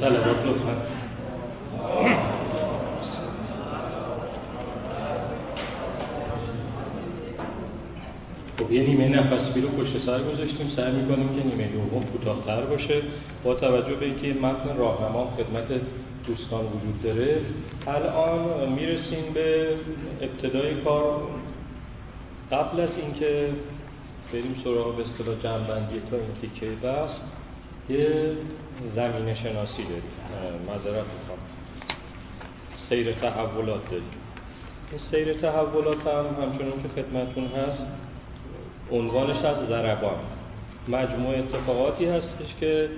سلامات لطفا خب یه نیمه نفسی رو پشت سر گذاشتیم. سعی می‌کنیم که نیمه دوم کوتاهتر باشه. با توجه به اینکه متن راهنما خدمت دوستان وجود داره الان می‌رسیم به ابتدای کار. قبل از اینکه بریم سراغ به اصطلاح جنبندی تا این تیکه بس یه زمینه شناسی داریم معذرت می‌خوام. سیر تحولات داریم. این سیر تحولات هم همچنان که خدمتون هست عنوانش از ضربان. مجموع اتفاقاتی هستش که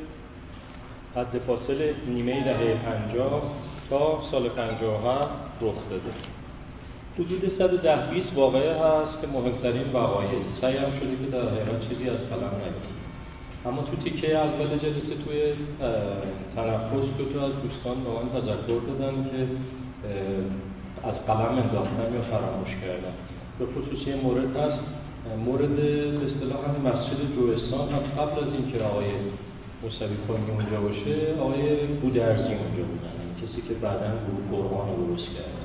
حد فاصل نیمه دهه پنجاه تا سال پنجاه هفت رخ داده. حدود 110 20 واقعه هست که مهمترین وقایع. سعی هم شده که در حقیقت چیزی از قلم نگیریم. اما تو تیکه اول جلسه توی تنفس دو تا از دوستان به من تذکر دادن که از قلم انداختن یا فراموش کردن. به خصوص مورد هست مورد به اصطلاح مسجد جوستان هم قبل از اینکه آقای موسوی کنی اونجا باشه آقای بودرزی اونجا بودن کسی که بعدا گروه قرآن رو درست کردن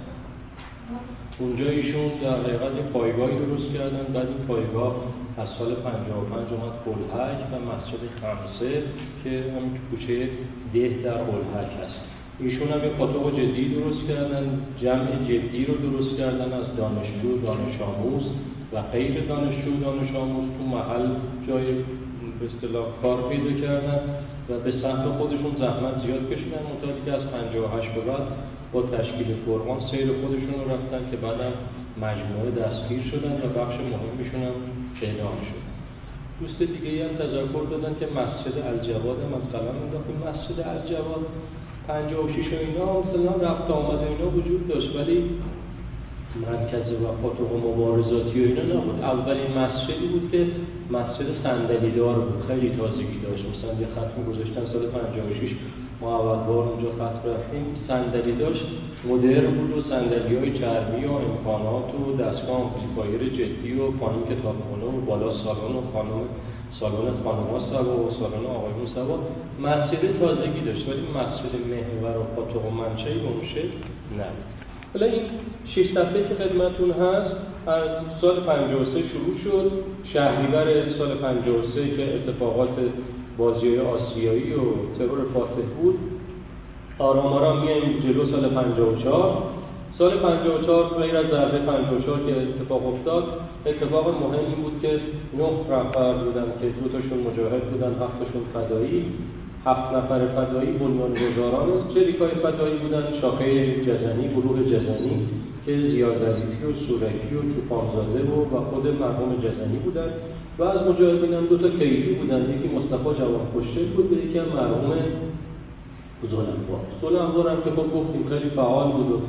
اونجا ایشون در حقیقت پایگاهی درست کردن. بعد این پایگاه از سال 55 اومد قلحک و مسجد خمسه که همین کوچه ده در قلحک هست. ایشون هم یه پاتوق جدی درست کردن جمع جدی رو درست کردن از دانشجو دانش آموز و غیر دانشجو دانش آموز تو محل جای به اصطلاح کار پیدا کردن و به سمت خودشون زحمت زیاد کشیدن. متأکد که از 58 به بعد با تشکیل فرمان سیر خودشون رو رفتن که بعدم مجموعه دستگیر شدن و بخش مهمیشون هم اعدام شد. دوست دیگه هم تذکر دادن که مسجد الجواد هم از قلم انداختیم مسجد الجواد 56 و اینا مثلا رفت آمد اینا وجود داشت ولی مرکز وفات و مبارزاتی و اینا نبود. اولین مسجدی بود که مسجد صندلی دار بود خیلی تازگی داشت. مثلا یه ختم گذاشتن سال 56 اول بار اونجا خط رفتیم. صندلی داشت. مدرن بود و صندلی های چرمی و امکانات و دستگاه آمپلیفایر جدی و پایین کتابخونه و بالا سالن و خانم سالن خانم‌ها سوا و سالن آقایون سوا. مسجد تازگی داشت ولی مسجد محور و پاتوق و منشهی به اون نبود. حالا این شش صفحه که خدمتون هست از سال 53 شروع شد. شهریور سال 53 که اتفاقات بازی آسیایی و ترور فاتح بود. آرام آرام میایم جلو سال 54 سال 54 غیر از ضربه 54 که اتفاق افتاد اتفاق مهمی بود که نه نفر بودن که دو تاشون مجاهد بودن هفتشون فدایی. هفت نفر فدایی بنیانگذاران چریکای فدایی بودن شاخه جزنی گروه جزنی که زیادریفی و سورکی و چوپانزاده و و خود مرحوم جزنی بودن. و از هم دو تا کیفی بودن. یکی مصطفی جوان خوشچل بود و یکی هم مرحوم زولنوار زولنوار هم که خب گفتیم خیلی فعال بود و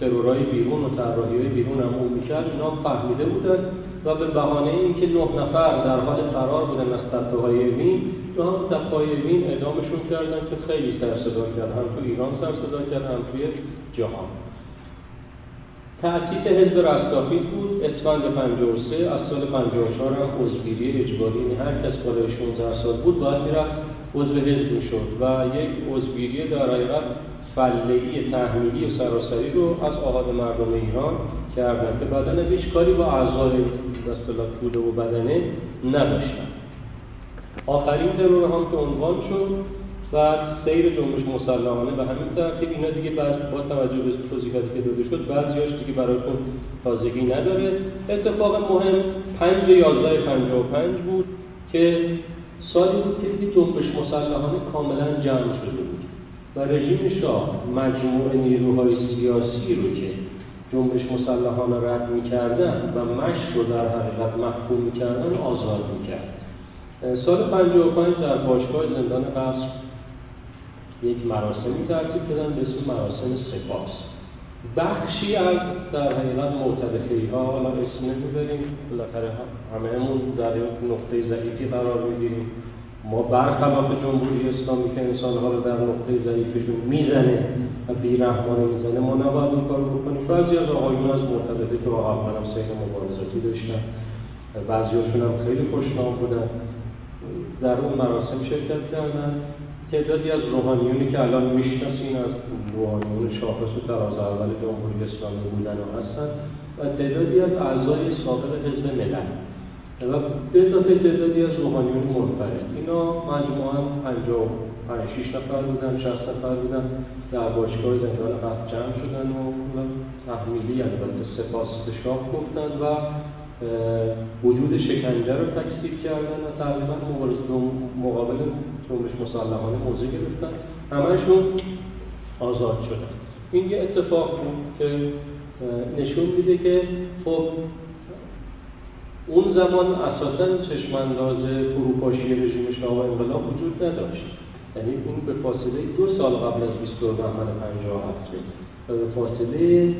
ترورای بیرون و طراحی های بیرون هم اون می‌کرد. اینا فهمیده بودن و به بهانه اینکه نه نفر در حال فرار بودن از تپه های وین تو هم تپه های وین اعدامشون کردن که خیلی سر کرد. هم تو ایران سر کرد هم توی جهان. تأسیس حزب رستاخیز بود. اسفند 53 از سال 54 هم عضوگیری اجباری یعنی هر کس بالای 16 سال بود باید می‌رفت عضو حزب می‌شد و یک عضوگیری در حقیقت فلهی تحمیلی و سراسری رو از آهاد مردم ایران کردن که بدن هیچ کاری با اعضای اصطلاح توده و بدنه نداشتن. آخرین ترور هم که عنوان شد و سیر جنبش مسلحانه به همین ترتیب اینا دیگه با توجه به توضیحاتی که داده شد بعضیاش دیگه برایتون تازگی نداره. اتفاق مهم 5 11 55 بود که سالی بود که دیگه جنبش مسلحانه کاملا جمع شده بود و رژیم شاه مجموع نیروهای سیاسی رو که جنبش مسلحانه رد می‌کردن و مشت رو در حقیقت محکوم می‌کردن آزاد می‌کرد. سال 55 در باشگاه زندان قصر یک مراسمی ترتیب دادن به اسم مراسم سپاس. بخشی از در حقیقت معترفی ها حالا اسم نمی‌بریم بالاخره همهمون در یک نقطه ضعیفی قرار می‌گیریم. ما برخلاف جمهوری اسلامی که انسانها رو در نقطه ضعیفشون می‌زنه و بیرحمانه می‌زنه ما نباید این کار بکنیم. بعضی از آقایون از معترفه که واقعا هم سیر مبارزاتی داشتن بعضیاشون هم خیلی خوشنام بودن. در اون مراسم شرکت کردن. تعدادی از روحانیونی که الان می‌شناسین از روحانیون شاخص و تراز اول جمهوری اسلامی بودن و هستن و تعدادی از اعضای سابق حزب ملل. و به اضافه تعدادی از روحانیون منفرد. اینا مجموعا 55 6 نفر بودن 60 نفر بودن. در باشگاه زندان هفت جمع شدن و تحمیلی البته سپاس شاه گفتن و وجود شکنجه رو تکسیب کردن و تقریبا مقابل جنبش مسلحانه موضع گرفتن. همشون آزاد شدن. این یه اتفاق بود که نشون میده که خب اون زمان اساسا چشمانداز فروپاشی رژیم شاه انقلاب وجود نداشت. یعنی اون به فاصله دو سال قبل از 22 بهمن 57 و به فاصله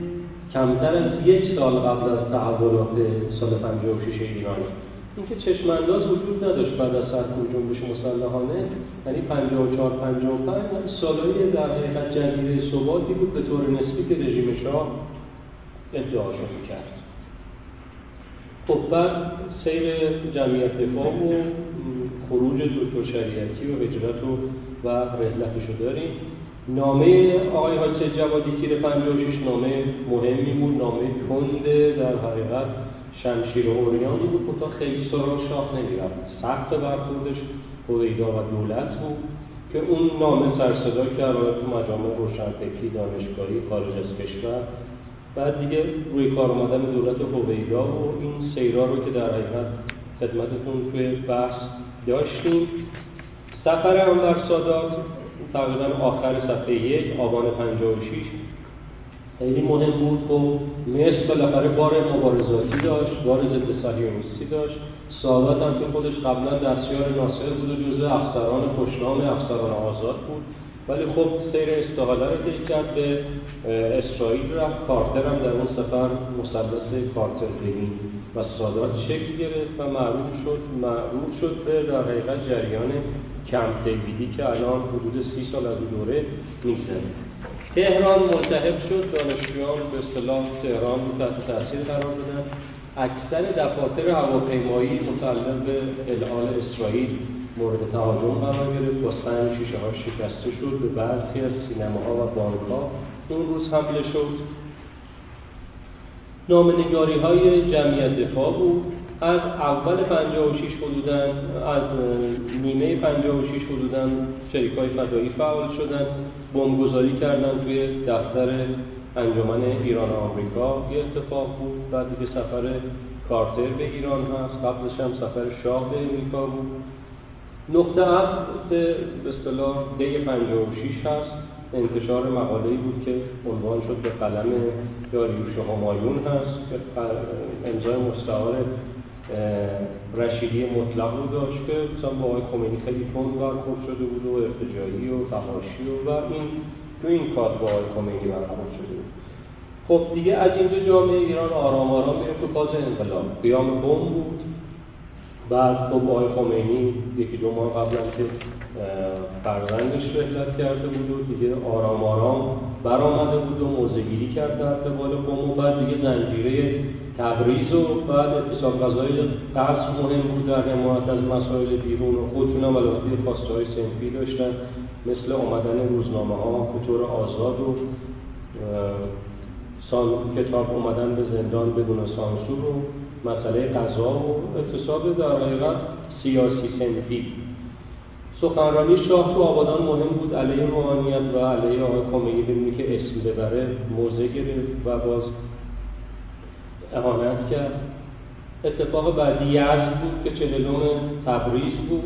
کمتر از یک سال قبل از تحولات سال 56 ایرانی. اینکه چشمانداز وجود نداشت بعد از سرکوب جنبش مسلحانه یعنی 54 55 سالهای در حقیقت جزیره ثباتی بود به طور نسبی که رژیم شاه ادعاشو می‌کرد. خب بعد سیر جمعیت دفاع و خروج دکتر شریعتی و هجرت و و رحلتشو داریم. نامه آقای حاجی جوادی تیر 56 نامه مهمی بود نامه تند در حقیقت شمشیر و اوریانی بود. تا خیلی سراغ شاه نمی‌رفت. سخت برخوردش. هویدا و دولت بود که اون نامه سرصدا کرد. تو مجامع روشنفکری دانشگاهی خارج از کشور. بعد دیگه روی کار آمدن دولت هویدا و این سیرا رو که در حقیقت خدمتتون توی بحث داشتیم. سفر انور سادات تقریبا آخر صفحه یک آبان 56 خیلی مهم بود و مصر بالاخره بار مبارزاتی داشت بار ضد صهیونیستی داشت. سادات هم که خودش قبلا دستیار ناصر بود و جزء افسران خوشنام افسران آزاد بود. ولی خب سیر استحاله رو طی کرد به اسرائیل رفت. کارتر هم در اون سفر مثلث کارتر بینی و سادات شکل گرفت و معروف شد معروف شد به در حقیقت جریان کمپ دیویدی که الان حدود سی سال از دوره میگذره. تهران ملتحب شد. دانشجویان به اصطلاح تهران تحت تاثیر قرار دادن. اکثر دفاتر هواپیمایی متعلق به الحال اسرائیل مورد تهاجم قرار گرفت. با سنگ شیشه ها شکسته شد. به برخی از سینماها و بانک ها اون روز حمله شد. نامنگاری های جمعیت دفاع بود. از اول 56 حدودا از نیمه 56 حدودا شریک های فدایی فعال شدن بمبگذاری کردن توی دفتر انجمن ایران آمریکا. یه اتفاق بود بعد دیگه سفر کارتر به ایران هست. قبلش هم سفر شاه به امریکا بود. نقطه عطف به اصطلاح دی 56 هست. انتشار مقاله‌ای بود که عنوان شد به قلم داریوش همایون هست که امضای مستعار رشیدی مطلق رو داشت که مثلا با آقای خمینی خیلی شده بود و ارتجایی و فحاشی و, این تو این کار با آقای خمینی برخورد شده بود. خب دیگه از اینجا جامعه ایران آرام آرام میره تو فاز انقلاب. قیام بم بود. بعد خب آقای خمینی یکی دو ماه قبل که فرزندش رحلت کرده بود و دیگه آرام آرام برآمده بود و موزگیری کرد در قبال بم و بعد دیگه زنجیره تبریز و بعد اتصال غذای قصر مهم بود در حمایت از مسائل بیرون و خودتون هم البته خواسته های سنفی داشتن مثل آمدن روزنامه ها به طور آزاد و سان کتاب اومدن به زندان بدون سانسور و مسئله قضا و اقتصاد در حقیقت سیاسی سنفی سخنرانی شاه تو آبادان مهم بود. علیه روحانیت و علیه آقای خمینی ببینی که اسم ببره موضع گرفت و باز اهانت کرد. اتفاق بعدی یزد بود که چهلم تبریز بود.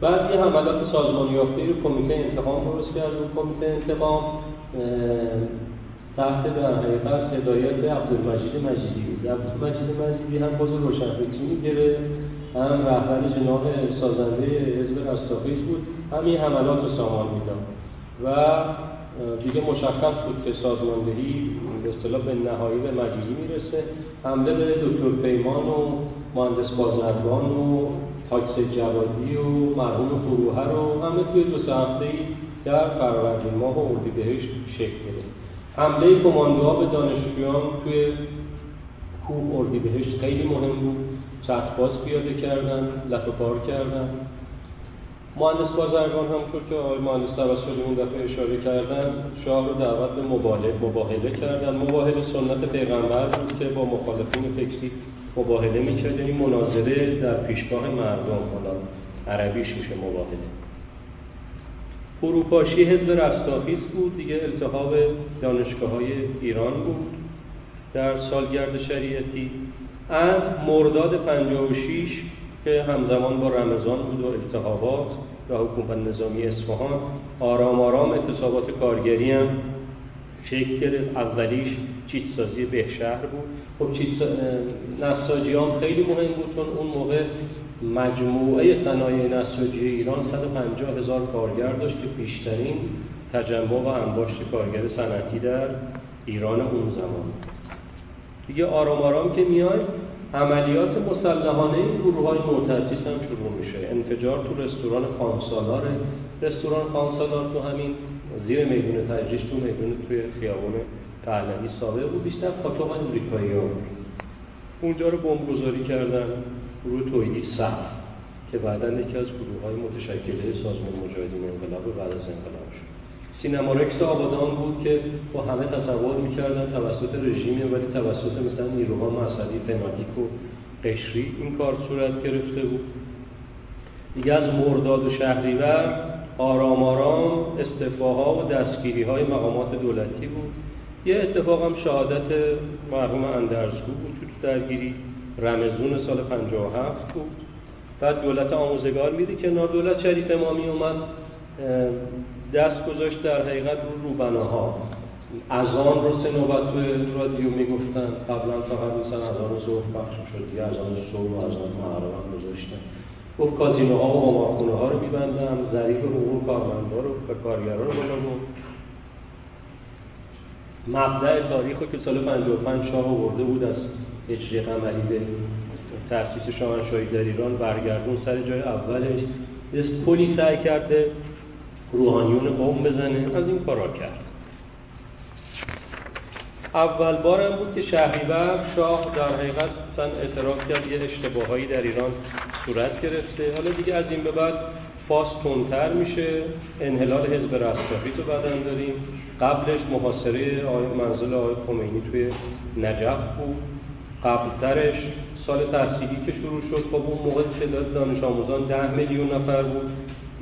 بعد یه حملات سازمان یافته رو کمیته انتقام درست کرد. و کمیته انتقام تحت در حقیقت هدایت عبدالمجید مجیدی بود. عبدالمجید مجیدی هم باز روشنفکری می‌گرفت هم رهبر جناح سازنده حزب رستاخیز بود. همین حملات رو سامان می‌داد. و دیگه مشخص بود که سازماندهی به اصطلاح به نهایی به مجیدی می‌رسه. حمله به دکتر پیمان و مهندس بازرگان و حاکس جوادی و مرحوم فروهر رو همه توی دو سه هفته در فروردین ماه و اردیبهشت شکل گرفت. حمله کماندوها به دانشجویان توی کوه اردیبهشت خیلی مهم بود. چتباز پیاده کردن لطفار کردن. مهندس بازرگان همونطور که آقای مهندس توسلی اون دفعه اشاره کردن شاه رو دعوت به مباهله مباهله کردن. مباهله سنت پیغمبر بود که با مخالفین فکری مباهله می‌کرد. یعنی مناظره در پیشگاه مردم حالا عربیش میشه مباهله. فروپاشی حزب رستاخیز بود. دیگه التحاب دانشگاه های ایران بود. در سالگرد شریعتی از مرداد 56 که همزمان با رمضان بود و التحابات و حکومت نظامی اصفهان آرام آرام اعتصابات کارگری هم. شکل گرفت اولیش چیتسازی بهشهر بود. خب چیت نساجی هم خیلی مهم بود چون اون موقع مجموعه صنایع نساجی ایران 150 هزار کارگر داشت که بیشترین تجمع و انباشت کارگر صنعتی در ایران اون زمان دیگه آرام آرام که میای عملیات مسلحانه این گروه های معترضی هم شروع میشه. انفجار تو رستوران خانسالاره رستوران خانسالار تو همین زیر میدون تجریش تو میدون توی خیابون پهلوی سابق بود. بیشتر پاتوق امریکایی ها اونجا رو بمبگذاری کردن گروه تویدی صف که بعدا یکی از گروه های متشکله سازمان مجاهدین انقلاب بعد از انقلاب. سینما رکس آبادان بود که با همه تصور می‌کردن توسط رژیم ولی توسط مثلا نیروها مذهبی فناتیک و قشری این کار صورت گرفته بود. دیگه از مرداد و شهریور آرام آرام استفاها و دستگیری های مقامات دولتی بود. یه اتفاق هم شهادت مرحوم اندرزگو بود تو درگیری رمزون سال 57 بود. بعد دولت آموزگار میده که دولت شریف امامی اومد دست گذاشت در حقیقت رو روبناها. آن رو سه نوبت توی رادیو می‌گفتن. قبلا فقط مثلا آن ظهر پخش شد دیگه آن صبح و آن معرب هم گذاشتن. گفت کازینوها و قمارخونه ها رو میبندم. ضریب حقوق کارمندا رو به کارگران رو بالا مبدع تاریخ که سال 55 شاه آورده بود از اجری قمری به تأسیس شاهنشاهی در ایران برگردون سر جای اولش. پلی سعی کرده روحانیون قوم بزنه. از این کارا کرد. اول بارم بود که شهریور شاه در حقیقت اعتراف کرد یه اشتباهایی در ایران صورت گرفته. حالا دیگه از این به بعد فاس تونتر میشه. انحلال حزب رستاخی رو بعدن داریم. قبلش محاصره آقای منزل آقای خمینی توی نجف بود. قبلترش سال تحصیلی که شروع شد خب اون موقع تعداد دانش آموزان ده میلیون نفر بود.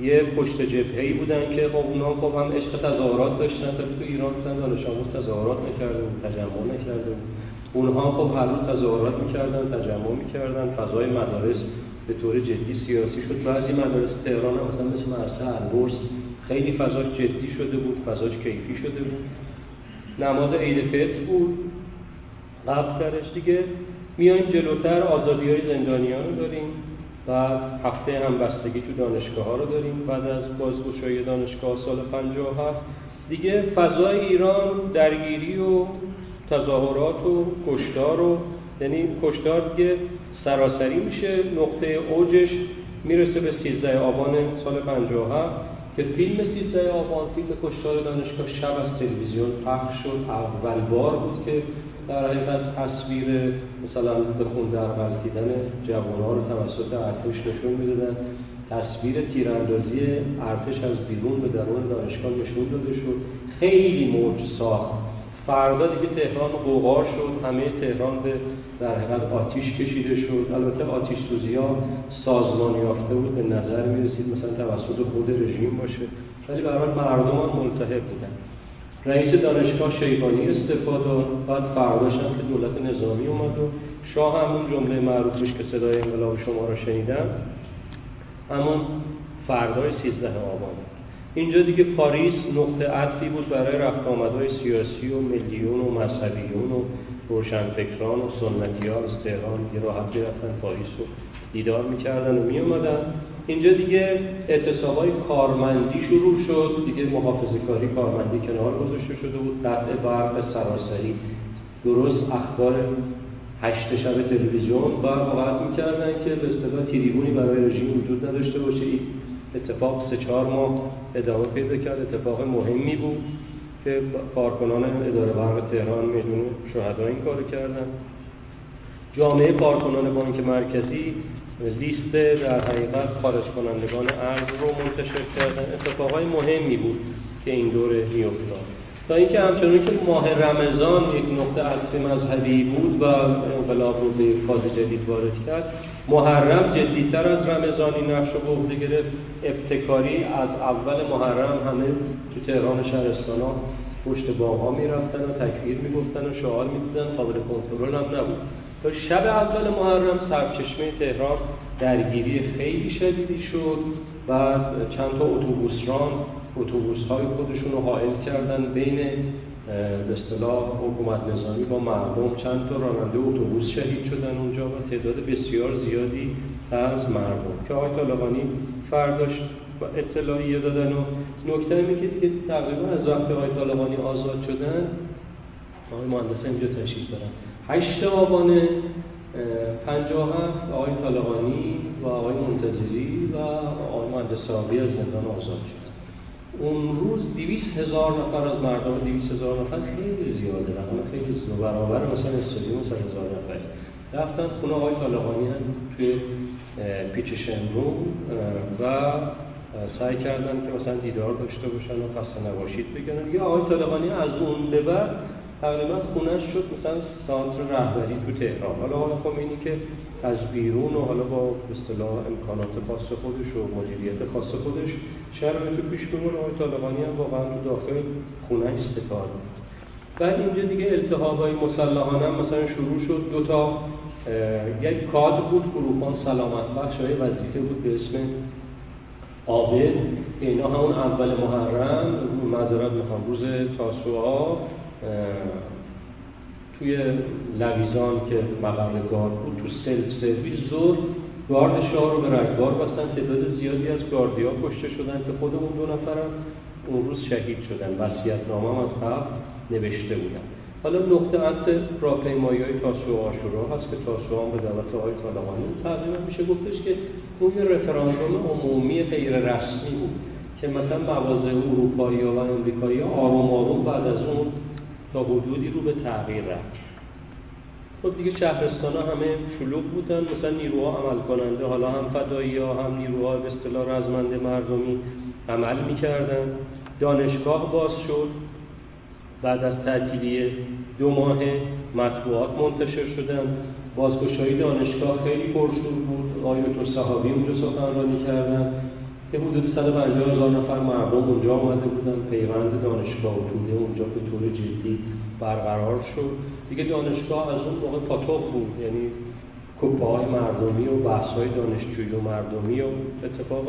یه پشت جبهه‌ای بودن که خب اونها خب هم عشق تظاهرات داشتن. تا تو ایران بودن دانش آموز تظاهرات می‌کرده بود تجمع نکرده بود اونها خب هر روز تظاهرات می‌کردن تجمع می‌کردن. فضای مدارس به طور جدی سیاسی شد. بعضی مدارس تهران هم مثلا مثل مدرسه البرز خیلی فضاش جدی شده بود فضاش کیفی شده بود. نماز عید فطر بود. قبل دیگه. میایم جلوتر آزادی های زندانیان رو داریم. بعد هفته هم بستگی تو دانشگاه ها رو داریم. بعد از بازگشایی دانشگاه سال 57 دیگه فضای ایران درگیری و تظاهرات و کشتار و یعنی کشتار دیگه سراسری میشه. نقطه اوجش می‌رسه به 13 آبان سال 57 که فیلم 13 آبان فیلم کشتار دانشگاه شب از تلویزیون پخش شد. اول بار بود که در حقیقت تصویر مثلا به خون در دیدن جوانها رو توسط ارتش نشون می‌دادن تصویر تیراندازی ارتش از بیرون به درون دانشگاه نشون داده شد. خیلی موج ساخت. فردا دیگه تهران قوقا شد. همه تهران به در حقیقت آتیش کشیده شد. البته آتیش سوزی ها سازمان یافته بود. به نظر می رسید مثلا توسط خود رژیم باشه. ولی برای مردم هم ملتهب بودن. رئیس دانشگاه شیبانی استفاده بعد فرداش هم که دولت نظامی اومد و شاه همون جمله معروفش که صدای انقلاب شما رو شنیدم. همون فردای 13 آبان. اینجا دیگه پاریس نقطه عطفی بود برای رفت آمدهای سیاسی و ملیون و مذهبیون و روشنفکران و سنتی ها از تهران یه راحت رفتن پاریس رو دیدار می‌کردن و میومدن اینجا دیگه اعتصابای کارمندی شروع شد. دیگه محافظه کاری کارمندی کنار گذاشته شده بود. قطع برق سراسری درست اخبار هشت شب تلویزیون برق قطع می‌کردن که به اصطلاح تریبونی برای رژیم وجود نداشته باشه. اتفاق سه چهار ماه ادامه پیدا کرد. اتفاق مهمی بود که کارکنان اداره برق تهران میدون شهدا این کارو کردن. جامعه کارکنان بانک مرکزی لیست در حقیقت خارج کنندگان ارز رو منتشر کردن. اتفاقای مهمی بود که این دوره میافتاد. تا اینکه همچنان که ماه رمضان یک نقطه عطف مذهبی بود و انقلاب رو به فاز جدید وارد کرد محرم جدیتر از رمضانی نقش رو به گرفت. ابتکاری از اول محرم همه تو تهران شهرستان ها پشت باغ ها می‌رفتن و تکبیر می‌گفتن و شعار می‌دیدن. قابل کنترل هم نبود. تا شب اول محرم سرچشمه تهران درگیری خیلی شدیدی شد و چند تا اتوبوسران اتوبوس های خودشون رو حائل کردن بین به اصطلاح حکومت نظامی با مردم. چند تا راننده اتوبوس شهید شدن اونجا و تعداد بسیار زیادی از مردم که آقای طالقانی فرداش اطلاعیه دادن و نکته اینه که دیگه تقریبا از وقت آقای طالقانی آزاد شدن آقای مهندس اینجا تشریف دارن. هشت آبان 57 آقای طالقانی و آقای منتظری و آقای مهندس صحابی از زندان آزاد شد. اون روز دیویس هزار نفر از مردم دیویس هزار نفر خیلی زیاده رقم خیلی زیاده برابر مثلا استادیوم سر هزار نفر. رفتن خونه آقای طالقانی هم توی پیچ شمرو و سعی کردن که مثلا دیدار داشته باشن و خسته نباشید بگن یا آقای طالقانی از اون به بعد تقریبا خونش شد مثلا سانتر رهبری تو تهران. حالا آقای خمینی که از بیرون و حالا با اصطلاح امکانات خاص خودش و مدیریت خاص خودش شرایط رو پیش ببره آقای طالقانی هم واقعا داخل خونه استکار بود. بعد اینجا دیگه التهابای مسلحانه مثلا شروع شد. دو تا یک کاد بود گروهان سلامت بخش های وظیفه بود به اسم آبد. اینا همون اول محرم معذرت می‌خوام روز تاسوعا. توی لویزان که مقر گارد بود تو سلف سرویس زور گارد شاه رو به رگبار بستن تعداد زیادی از گاردیا کشته شدن که خودمون دو نفرم اون روز شهید شدن. وصیت نامه از قبل نوشته بودن. حالا نقطه عطف راهپیمایی های تاسوع آشورا هست که تاسوع هم به دعوت آقای طالقانی تقریبا میشه گفتش که اون یه رفراندوم عمومی غیر رسمی بود که مثلا مواضع اروپایی و امریکایی آروم آروم بعد از اون تا حدودی رو به تغییر رفت. خب دیگه شهرستان همه شلوغ بودن مثلا نیروها عمل کننده حالا هم فدایی ها هم نیروها به اصطلاح رزمنده مردمی عمل می‌کردن. دانشگاه باز شد. بعد از تعطیلی دو ماه مطبوعات منتشر شدن. بازگشایی دانشگاه خیلی پرشور بود. آیت و صحابی اونجا سخنرانی کردن. که حدود 150 هزار نفر مردم اونجا آمده بودن. پیوند دانشگاه و توده اونجا به طور جدی برقرار شد. دیگه دانشگاه از اون موقع پاتوق بود. یعنی کپه های مردمی و بحث های دانشجویی و مردمی و اتفاق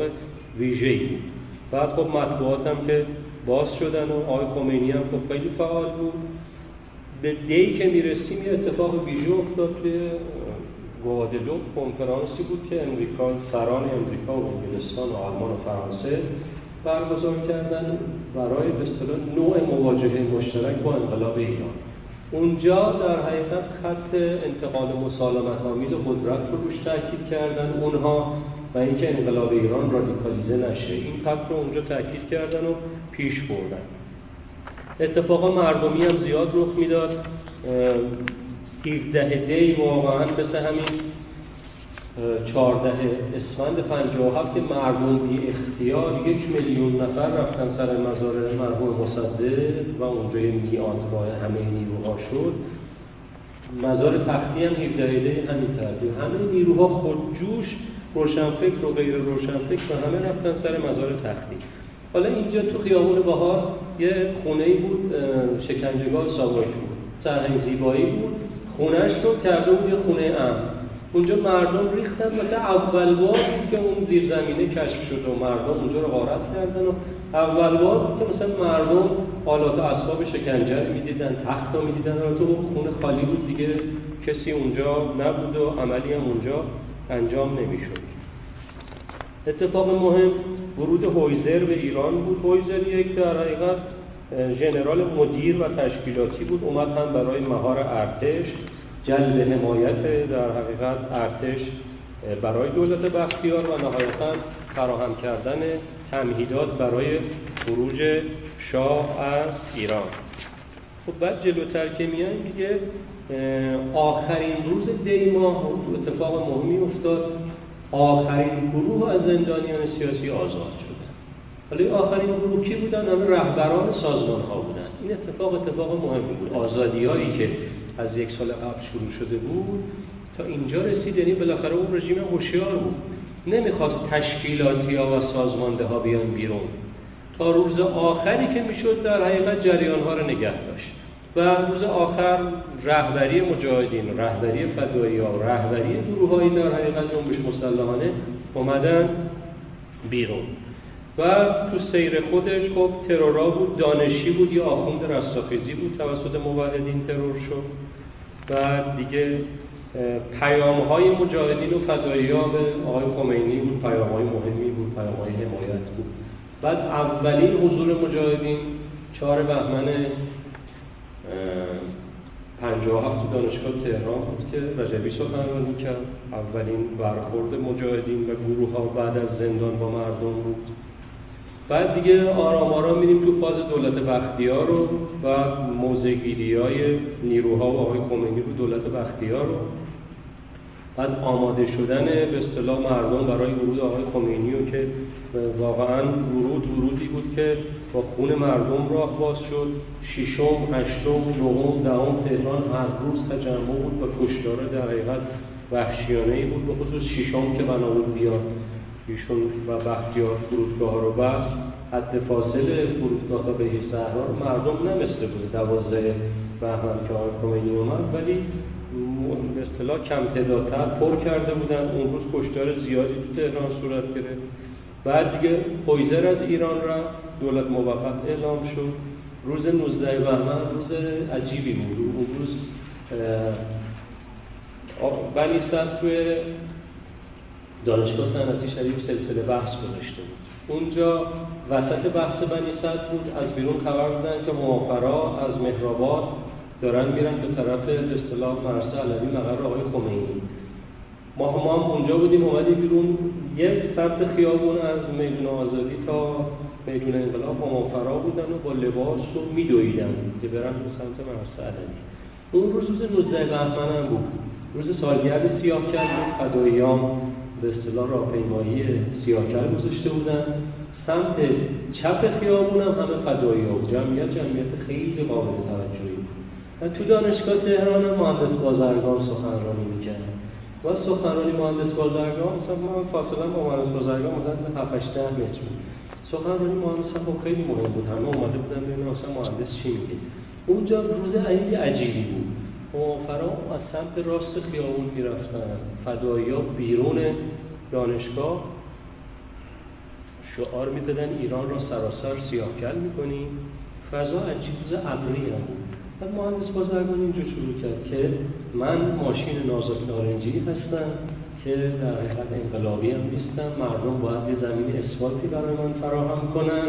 ویژه‌ای بود. بعد خب مطبوعات هم که باز شدن و آقای خمینی هم خب خیلی فعال بود. به دی که می‌رسیم یه اتفاق ویژه افتاد توی گوادلوپ کنفرانسی بود که امریکا سران امریکا و انگلستان و آلمان و فرانسه برگزار کردن برای به نوع مواجهه مشترک با انقلاب ایران. اونجا در حقیقت خط انتقال مسالمت آمیز قدرت رو روش تاکید کردن. اونها و اینکه انقلاب ایران رادیکالیزه نشه این خط رو اونجا تاکید کردن و پیش بردن. اتفاقا مردمی هم زیاد رخ می‌داد. 17 دی واقعا مثل همین 14 اسفند 57 که مردم بی اختیار یک میلیون نفر رفتن سر مزار مرحوم مصدق و اونجا میانتگاه همه نیروها شد. مزار تختی هم 17 دی همین ترتیب. همه نیروها خودجوش روشنفکر و غیر روشنفکر و همه رفتن سر مزار تختی. حالا اینجا تو خیابون بهار یه خونه بود شکنجهگاه ساواک بود. سرهنگ زیبایی بود. خونهش رو کرده بود یه خونه ام. اونجا مردم ریختن مثل اول بار که اون زیرزمینه کشف شد و مردم اونجا رو غارت کردن و اول بار که مثلا مردم آلات اسباب شکنجه می‌دیدن تخت رو می‌دیدن. و تو خونه خالی بود دیگه کسی اونجا نبود و عملی هم اونجا انجام نمی‌شد. اتفاق مهم ورود هویزر به ایران بود. هویزر یک در حقیقت ژنرال مدیر و تشکیلاتی بود اومد هم برای مهار ارتش جلب حمایت در حقیقت ارتش برای دولت بختیار و نهایتا فراهم کردن تمهیدات برای خروج شاه از ایران. خب بعد جلوتر که میایم دیگه آخرین روز دی ماه اتفاق مهمی افتاد. آخرین گروه از زندانیان سیاسی آزاد حالا آخرین گروه کی بودن؟ همه رهبران سازمان ها بودن. این اتفاق اتفاق مهمی بود. آزادی هایی که از یک سال قبل شروع شده بود تا اینجا رسید. یعنی بالاخره اون رژیم هوشیار بود. نمی‌خواست تشکیلاتی ها و سازمانده ها بیان بیرون. تا روز آخری که می‌شد در حقیقت جریان ها رو نگه داشت. و روز آخر رهبری مجاهدین رهبری فدایی ها رهبری گروه های در حقیقت جنبش مسلحانه اومدن بیرون. و تو سیر خودش خب ترورا بود دانشی بود یا آخوند رستاخیزی بود توسط موحدین ترور شد. و دیگه پیام های مجاهدین و فدایی ها به آقای خمینی بود پیام های مهمی بود پیام های حمایت بود. بعد اولین حضور مجاهدین چهار بهمن 57 تو دانشگاه تهران بود که رجبی سخنرانی کرد. اولین برخورد مجاهدین و گروه ها بعد از زندان با مردم بود. بعد دیگه آرام آرام میریم تو فاز دولت بختیار رو و موزگیری های نیروها و آقای خمینی رو دولت بختیار رو. بعد آماده شدن به اصطلاح مردم برای ورود آقای خمینی و که واقعا ورود ورودی بود که با خون مردم راه باز شد. ششم هشتم نهم دهم تهران هر روز تجمع بود و کشتار در حقیقت وحشیانه ای بود به خصوص ششم که بنا بود بیاد ایشون و بختیار فرودگاه رو بست. حد فاصله فرودگاه تا به صحرا مردم نمسته بود. دوازده بهمن که آقای خمینی اومد. ولی به اصطلاح کم تعدادتر پر کرده بودن. اون روز کشتار زیادی تو تهران صورت گرفت. بعد دیگه پویزر از ایران را دولت موقت اعلام شد. روز 19 بهمن روز عجیبی بود. اون روز بنی توی دانشگاه صنعتی شریف سلسله بحث گذاشته بود. اونجا وسط بحث بنی صد بود از بیرون خبر بودن که موافرا از مهرآباد دارن میرن به طرف اصطلاح مرسه علوی مقر آقای خمینی. ما هم اونجا بودیم اومدیم بیرون. یک سمت خیابون از میدون آزادی تا میدون انقلاب همافرا بودن و با لباس و میدویدن که برن به سمت مرسه علوی. اون روز روز 19 بهمن هم بود. روز سالگرد سیاه کرد فداییان به اصطلاح راهپیمایی سیاهکل گذاشته بودن. سمت چپ خیابون هم همه فدایی ها جمعیت جمعیت خیلی قابل توجهی و تو دانشگاه تهران مهندس بازرگان سخنرانی می‌کرد و سخنرانی مهندس بازرگان مثلا من فاصله با مهندس بازرگان مدت 7 8 متر بود. سخنرانی مهندس خب خیلی مهم بود. همه اومده بودن ببینن مثلا مهندس چی میگه. اونجا روز عجیبی بود. موافرا از سمت راست خیابون می‌رفتن. فدایی ها بیرون دانشگاه شعار می‌دادن ایران را سراسر سیاهکل می‌کنیم. فضا عجیب روز ابری هم بود. بعد مهندس بازرگان اینجا شروع کرد که من ماشین نازک نارنجی هستم که در حقیقت انقلابی هم نیستم. مردم باید یه زمین اسفالتی برای من فراهم کنن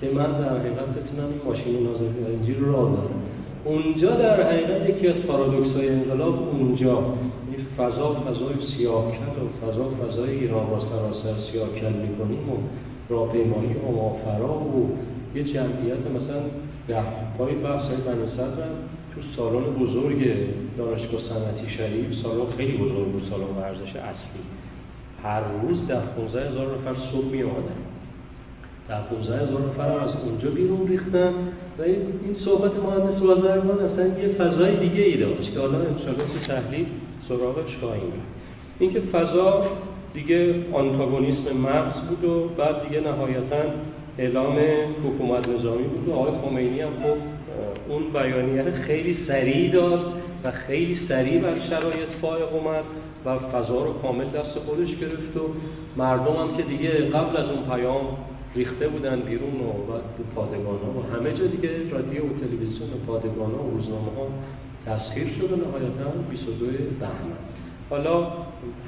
که من در حقیقت بتونم این ماشین نازک نارنجی رو راه دارم اونجا در حقیقت یکی از پارادوکس های انقلاب اونجا. این فضا فضای سیاهکل و فضا فضای ایران را سراسر سیاهکل می‌کنیم و راهپیمایی فرا و یه جمعیت مثلا ده پای بحث های تو سالن بزرگ دانشگاه صنعتی شریف سالن خیلی بزرگ بود سالن ورزش اصلی. هر روز ده 15 هزار نفر صبح می آمدن ده 15 هزار نفر از اونجا بیرون ریختن و این صحبت مهندس بازرگان اصلا یه فضای دیگه ای داشت که حالا انشاءالله تو تحلیل سراغش خواهیم اینکه فضا دیگه آنتاگونیسم مغز بود و بعد دیگه نهایتا اعلام حکومت نظامی بود و آقای خمینی هم خب اون بیانیه خیلی سریع داد و خیلی سریع بر شرایط فائق اومد و فضا رو کامل دست خودش گرفت و مردم هم که دیگه قبل از اون پیام ریخته بودن بیرون و بعد تو پادگان ها و همه جا دیگه رادیو و تلویزیون و پادگان ها و روزنامه ها تسخیر شد و نهایتا 22 بهمن حالا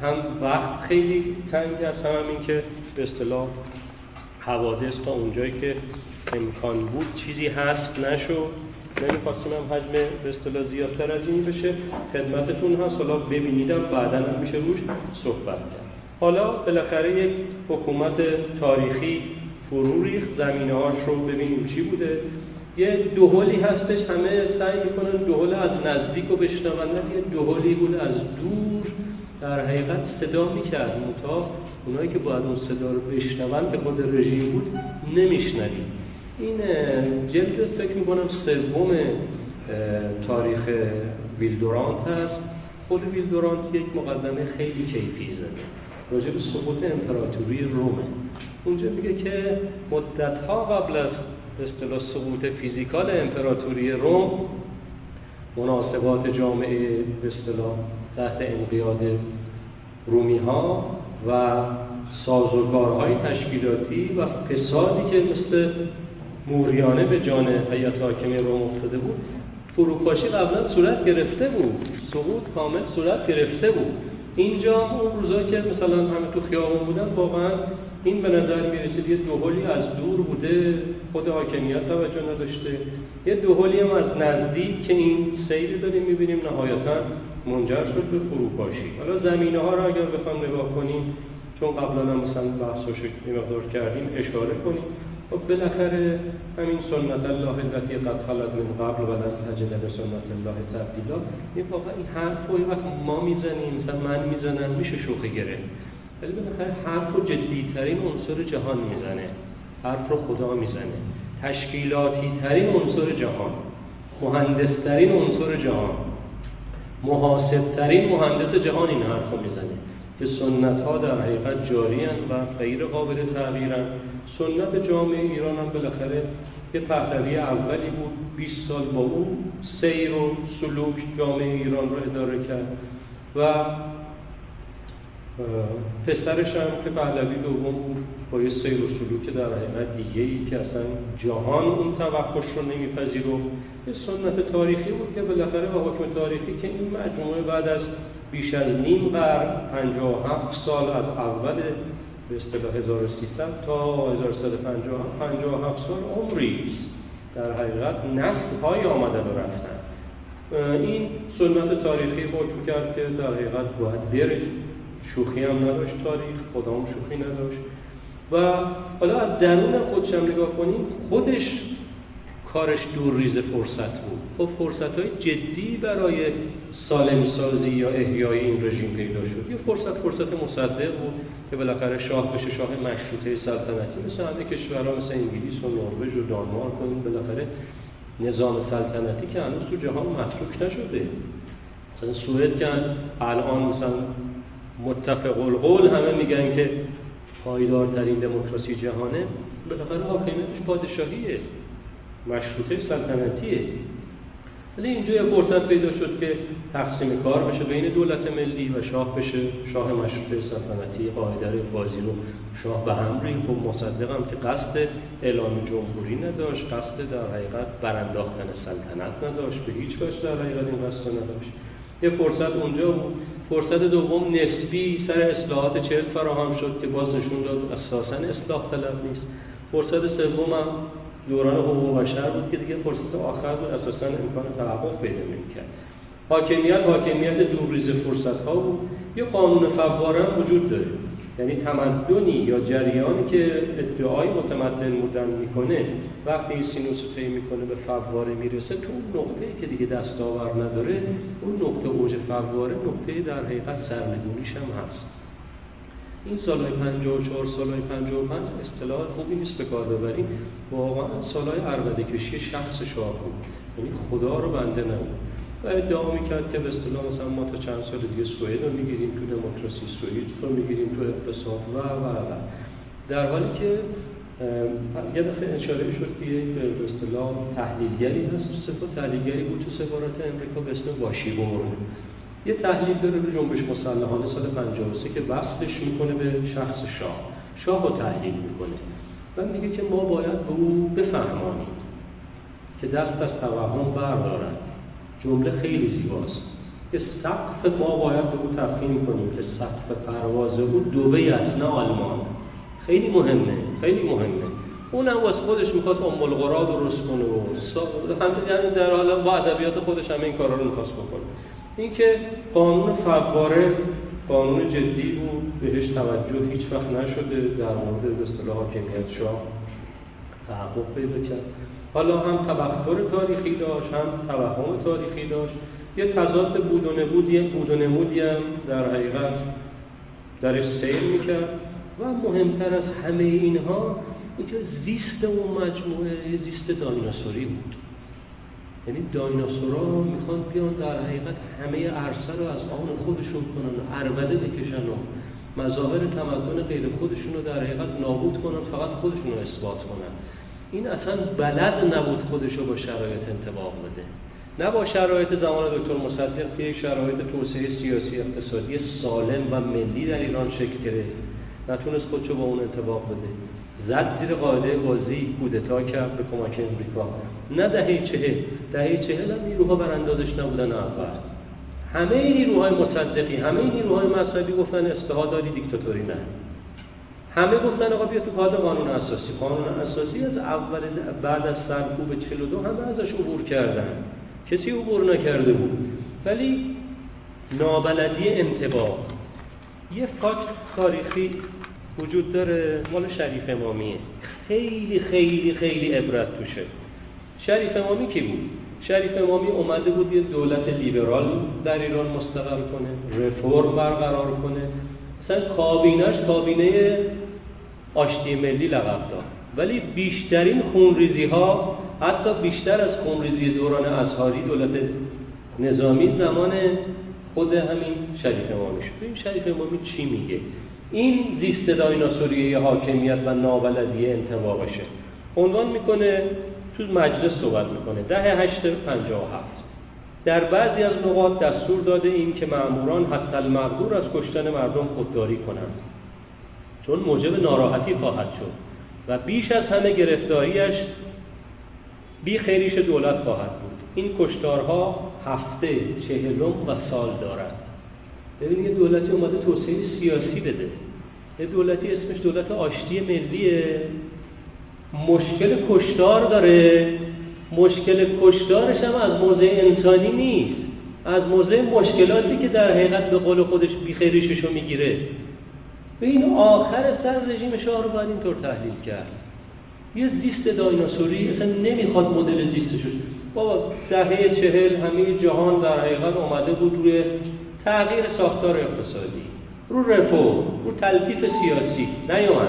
هم وقت خیلی تنگ است هم, این که به اصطلاح حوادث تا اونجایی که امکان بود چیزی هست نشد نمی‌خواستیم هم حجم به اصطلاح زیادتر از این بشه. خدمتتون هست. حالا ببینیدم بعدا هم میشه روش صحبت کرد. حالا بالاخره یک حکومت تاریخی فرو ریخت زمینه هاش رو ببینیم چی بوده. یه دوهلی هستش همه سعی می‌کنن دوهل از نزدیک رو بشنون. یه دوهلی بود از دور. در حقیقت صدا می‌کرد. منتها اونایی که باید اون صدا رو بشنون به خود رژیم بود نمیشنوید این جلد فکر می‌کنم سوم تاریخ ویلدورانت هست. خود ویلدورانت یک مقدمه خیلی کیفی زده. راجع به سقوط امپراتوری رومه اونجا میگه که مدتها قبل از اصطلاح سقوط فیزیکال امپراتوری روم مناسبات جامعه به اصطلاح تحت انقیاد رومی ها و سازوکارهای تشکیلاتی و فسادی که مثل موریانه به جان هیئت حاکمه روم افتاده بود فروپاشی قبلا صورت گرفته بود. سقوط کامل صورت گرفته بود. اینجا اون روزا که مثلا همه تو خیابون بودن واقعا این به نظر می‌رسید یه دوهلی از دور بوده خود حاکمیت توجه نداشته. یه دوهلی هم از نزدیک که این سیری داریم می‌بینیم نهایتا منجر شد به فروپاشی. حالا زمینه ها رو اگر بخوام نگاه کنیم چون قبلا هم مثلا بحثش مقدار کردیم اشاره کنیم. خب بالاخره همین سنت الله التي قد خلت من قبل و لن تجد سنت الله تبدیلا. این واقعا این حرف وقت ما می‌زنیم مثلا من می‌زنم میشه شوخی گرفت. ولی بالاخره حرف رو جدیترین عنصر جهان می‌زنه. حرف رو خدا می‌زنه. تشکیلاتی ترین عنصر جهان. مهندسترین عنصر جهان. محاسبترین مهندس جهان این حرف رو می‌زنه. که سنت ها در حقیقت جاری و غیر قابل تغییرن سنت جامعه ایران هم بالاخره یه پهلوی اولی بود. 20 سال با او سیر و سلوک جامعه ایران رو اداره کرد. و پسرش هم که پهلوی دوم بود با یه سیر و سلوک در حقیقت دیگه ای که اصلا جهان اون توقعش رو نمیپذیرفت. یه سنت تاریخی بود که بالاخره با حکم تاریخی که این مجموعه بعد از بیش از نیم قرن 57 سال از اول به اصطلاح 1300 تا 1357 سال عمری در حقیقت نسل های آمدن و رفتن. این سنت تاریخی حکم کرد که در حقیقت باید بره شوخی هم نداشت تاریخ خودم شوخی نداشت. و حالا از درون خودش هم نگاه کنیم خودش کارش دور ریز فرصت بود. خب فرصت های جدی برای سالم سازی یا احیای این رژیم پیدا شد. یه فرصت فرصت مصدق بود که بالاخره شاه بشه شاه مشروطه سلطنتی. مثل همه کشورها مثل انگلیس و نروژ و دانمارک و بالاخره نظام سلطنتی که هنوز تو جهان متروک نشده. مثلا سوئد که الان مثلا متفق القول. همه میگن که پایدارترین دموکراسی جهانه. بالاخره حاکمیتش پادشاهیه. مشروطه سلطنتیه. ولی اینجا یه فرصت پیدا شد که تقسیم کار بشه بین دولت ملی و شاه بشه. شاه مشروطه سلطنتی قاعده بازی رو شاه به هم ریخت و مصدقم که قصد اعلام جمهوری نداشت قصد در حقیقت برانداختن سلطنت نداشت. به هیچ وجه در حقیقت این قصد نداشت. یه فرصت اونجا بود. فرصت دوم نسبی سر اصلاحات چهل فراهم شد که باز نشون داد اساسا اصلاح طلب نیست. فرصت سوم هم دوران حقوق بشر بود که دیگه فرصت آخر بود اساسا امکان تحقق پیدا نمی‌کرد. حاکمیت حاکمیت دورریز فرصت ها بود. یه قانون فواره وجود داره. یعنی تمدنی یا جریانی که ادعای متمدن بودن می‌کنه وقتی سینوس طی می‌کنه به فواره می‌رسه تو اون نقطه که دیگه دستاور نداره اون نقطه اوج فواره نقطه در حقیقت سرنگونیش هم هست. این سالهای 54 سالهای 55 اصطلاح خوبی نیست به کار ببریم. واقعا سالهای عربده کشی شخص شاه بود. یعنی خدا رو بنده نبود. و ادعا می‌کرد که به اصطلاح مثلا ما تا چند سال دیگه سوئد رو می‌گیریم تو دموکراسی سوئد رو می‌گیریم تو اقتصاد و و و در حالی که یه دفعه اشاره شد که یک به اصطلاح تحلیلگری هست. سپاه تحلیلگری بود تو سفارت امریکا به اسم واشیبورن. یه تحلیل داره به جنبش مسلحانه سال 53 که وصلش می‌کنه به شخص شاه. شاه رو تحلیل می‌کنه. و میگه که ما باید به او بفهمانیم که دست از توهم بردارد جمله خیلی زیباست. که سقف ما باید به او تفهیم کنیم که سقف پرواز او دوبه است نه آلمان. خیلی مهمه خیلی مهمه. اونم واسه خودش می‌خواد ام القرا درست کنه و یعنی در حالا با ادبیات خودش همه این کارا رو می‌خواست بکنه. اینکه قانون فواره قانون جدی بود بهش توجه هیچ وقت نشده در مورد به اصطلاح حاکمیت شاه تحقق پیدا کرد. حالا هم تبختر تاریخی داشت هم توهم تاریخی داشت. یه تضاد بود و نبودی بود و نمودی هم در حقیقت درش سیر می‌کرد. و مهمتر از همه اینها اینکه زیست اون مجموعه زیست دایناسوری بود. یعنی دایناسورا می‌خوان بیان در حقیقت همه عرصه رو از آن خودشون کنن و عربده بکشن و مظاهر تمدن غیر خودشون رو در حقیقت نابود کنن فقط خودشون رو اثبات کنن. این اصلا بلد نبود خودش رو با شرایط انتباق بده. نه با شرایط زمان دکتر مصدق که شرایط توسعه سیاسی اقتصادی سالم و ملی در ایران شکل گرفت. نتونست خودشو با اون انتباق بده. زد زیر قاعده بازی کودتا کرد به کمک امریکا. نه دهه چهل. دهه چهل هم نیروها براندازش نبودن اول. همه نیروهای مصدقی همه نیروهای مذهبی گفتن داری دیکتاتوری نه. همه گفتن آقا بیا تو پاد قانون اساسی. قانون اساسی از اول بعد از سرکوب 42 همه ازش عبور کردن. کسی عبور نکرده بود. ولی نابلدی انتباه. یه فاکت تاریخی وجود داره. مال شریف امامیه. خیلی خیلی خیلی عبرت توشه. شریف امامی کی بود؟ شریف امامی اومده بود یه دولت لیبرال در ایران مستقر کنه رفرم برقرار کنه. مثلا کابینش کابینه آشتی ملی لقب داد. ولی بیشترین خونریزی ها حتی بیشتر از خونریزی دوران ازهاری دولت نظامی زمان خود همین شریف امامی شد. این شریف امامی چی میگه؟ این زیست دایناسوری حاکمیت و ناولدی انتباقشه عنوان می‌کنه تو مجلس صحبت می‌کنه. ده هشت پنجاه و هفت. در بعضی از نقاط دستور داده این که معموران حتی المقدور از کشتن مردم خودداری کنند. چون موجب ناراحتی خواهد شد و بیش از همه گرفتاریش بی خیریش دولت خواهد بود. این کشتارها هفته چهلم و سال دارد. ببین یه دولتی اومده توسعه سیاسی بده. یه دولتی اسمش دولت آشتی ملیه. مشکل کشتار داره. مشکل کشتارش هم از موضع انسانی نیست. از موضع مشکلاتی که در حقیقت به قول خودش بیخیریششو می‌گیره. به این آخر سر رژیم شاه رو باید اینطور تحلیل کرد. یه زیست دایناسوری اصلا نمی‌خواد مدل زیستشو بابا دهه چهل همه جهان در حقیقت اومده بود روی تغییر ساختار اقتصادی. رو رفو رو تلطیف سیاسی. نیامد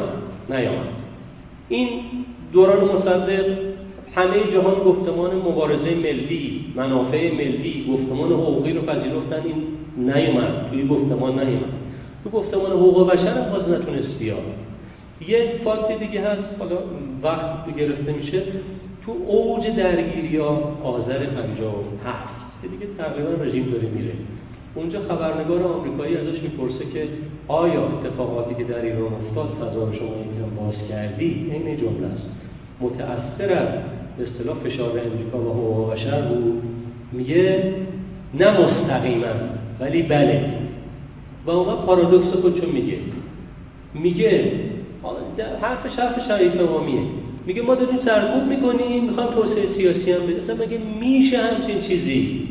نیامد این دوران مصدق همه جهان گفتمان مبارزه ملی منافع ملی گفتمان حقوقی رو پذیرفتن این نیومد. توی گفتمان نیومد. تو گفتمان حقوق بشر هم باز نتونست بیاد. یه فاکت دیگه هست حالا وقت گرفته میشه. تو اوج درگیری ها آذر 57 که دیگه تقریبا رژیم داره میره. اونجا خبرنگار آمریکایی ازش می‌پرسه که آیا اتفاقاتی که در ایران افتاد فضا شما این باز کردی؟ این جمله است. متأثر از اصطلاح فشار امریکا و حقوق بشر بود. میگه نه مستقیما ولی بله. و اون پارادوکس خودشون میگه. میگه حرف حرف شریف امامیه. میگه ما داریم سرکوب می‌کنیم می‌خوام توسعه سیاسی هم بده مگه میشه همچین چیزی؟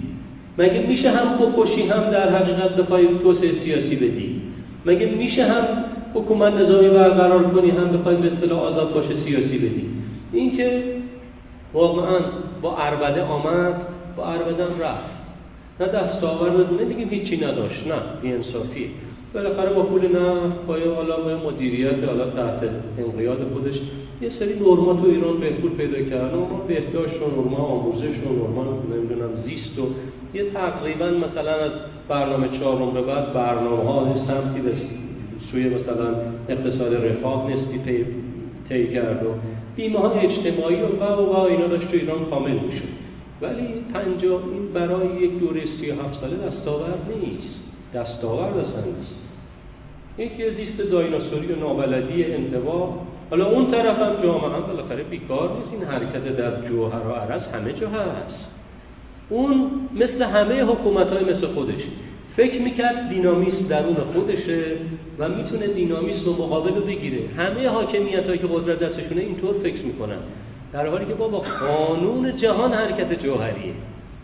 مگه میشه هم بکشی هم در حقیقت بخوای توسعه سیاسی بدی؟ مگه میشه هم حکومت نظامی برقرار کنی هم بخوای به اصطلاح آزاد باشه سیاسی بدی؟ این که واقعا با عربده آمد با عربده رفت. نه دستاورد نه دیگه هیچی نداشت. نه بیانصافی بالاخره با پول نه پای حالا مدیریت حالا تحت انقیاد خودش. یه سری نرما تو ایران بهبود پیدا کرد نرما بهداشت و نرما آموزش و نرما نمی‌دونم زیست و یه تقریبا مثلا از برنامه چهارم به بعد برنامه ها سمتی به سوی مثلا اقتصاد رفاه نسبی طی کرد و بیمه های اجتماعی و و و اینا داشت تو ایران کامل می‌شد. ولی پنجاه این برای یک دوره سی هفت ساله دستاورد نیست. دستاورد اصلا نیست. یکی زیست دایناسوری و نابلدی انتباه حالا اون طرف هم جامعه هم بالاخره بیکار نیست. این حرکت در جوهر و عرض همه جا هست. اون مثل همه حکومت های مثل خودش فکر می‌کرد دینامیست درون خودشه و می‌تونه دینامیست و مقابل رو بگیره. همه حاکمیت هایی که قدرت دستشونه اینطور فکر می‌کنن. در حالی که بابا قانون جهان حرکت جوهریه.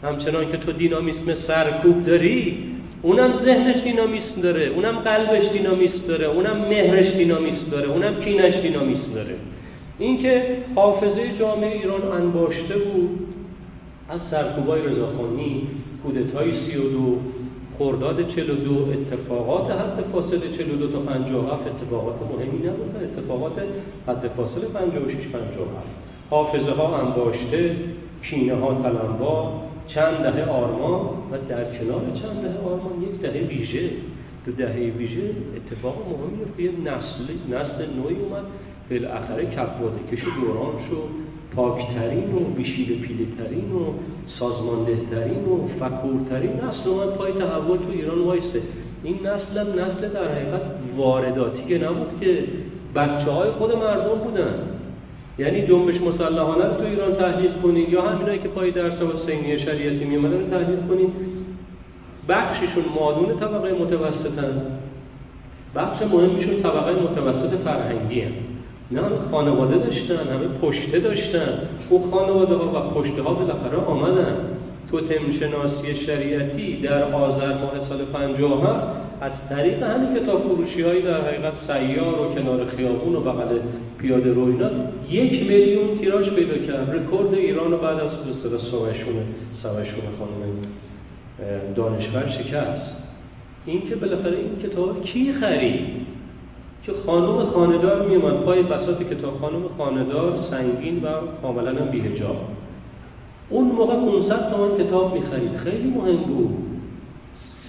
همچنان که تو دینامیسم سرکوب داری اونم ذهنش دینامیسم داره اونم قلبش دینامیسم داره اونم مهرش دینامیسم داره اونم کینش دینامیسم داره. اینکه حافظه جامعه ایران انباشته بود از سرکوبای رضاخانی کودتای 32 خرداد 42 اتفاقات حد فاصله 42 تا 57 اتفاقات مهمی نبود اتفاقات حد فاصله 56 57 حافظه ها انباشته کینه ها تلمبار چند دهه آرمان و در کنار چند دهه آرمان یک دهه ویژه. تو دهه ویژه اتفاق مهمی که یه نسل نسل نوعی اومد. بالاخره کپواده کش دوران شد. پاکترین و بیشیل پیلترین و سازماندهترین و فکورترین نسل اومد پای تحول تو ایران وایسته این نسل هم نسل در حقیقت وارداتی نبود که بچه های خود مردم بودن. یعنی جنبش مسلحانه رو تو ایران تحلیل کنید یا همینایی که پای درس حسینی شریعتی میامدن رو تحلیل کنید بخششون مادون طبقه متوسطن. بخش مهمیشون طبقه متوسط فرهنگی هم. نه خانواده داشتن همه پشته داشتن. او خانواده ها و پشته ها بالاخره آمدن. توتم شناسی شریعتی در آذر ماه سال 57 از طریق همین کتاب فروشی های در حقیقت سیار و کنار خیابون و بغل پیاده رو اینا یک میلیون تیراژ پیدا کرد رکورد ایران رو بعد از به سوشون سوشون خانم دانشور شکست. این که بالاخره این کتاب کی خرید؟ که خانم خاندار میومد پای بساط کتاب. خانم خاندار سنگین و کاملا بیهجاب اون موقع 500 تومن کتاب می‌خرید. خیلی مهم بود.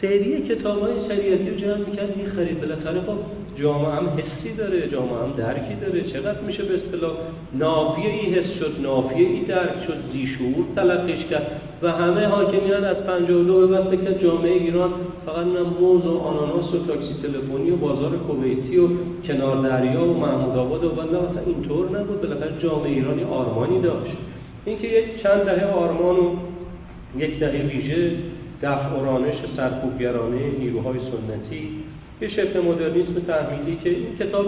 سری کتاب های شریعتی رو جمع می‌کرد می‌خرید. بالاخره خب جامعه هم حسی داره جامعه هم درکی داره. چقدر میشه به اصطلاح نافیه ای حس شد نافیه ای درک شد زیشور تلقیش کرد و همه حاکمیت از 52 به بعد که جامعه ایران فقط نه موز و آناناس و تاکسی تلفنی و بازار کویتی و کنار دریا و محمود آباد و نه اینطور نبود. بالاخره جامعه ایرانی آرمانی داشت. اینکه یک چند دهه آرمان و یک دهه ویژه دفع و رانش سرکوبگرانه نیروهای سنتی یه شبه مدرنیسم تحمیلی که این کتاب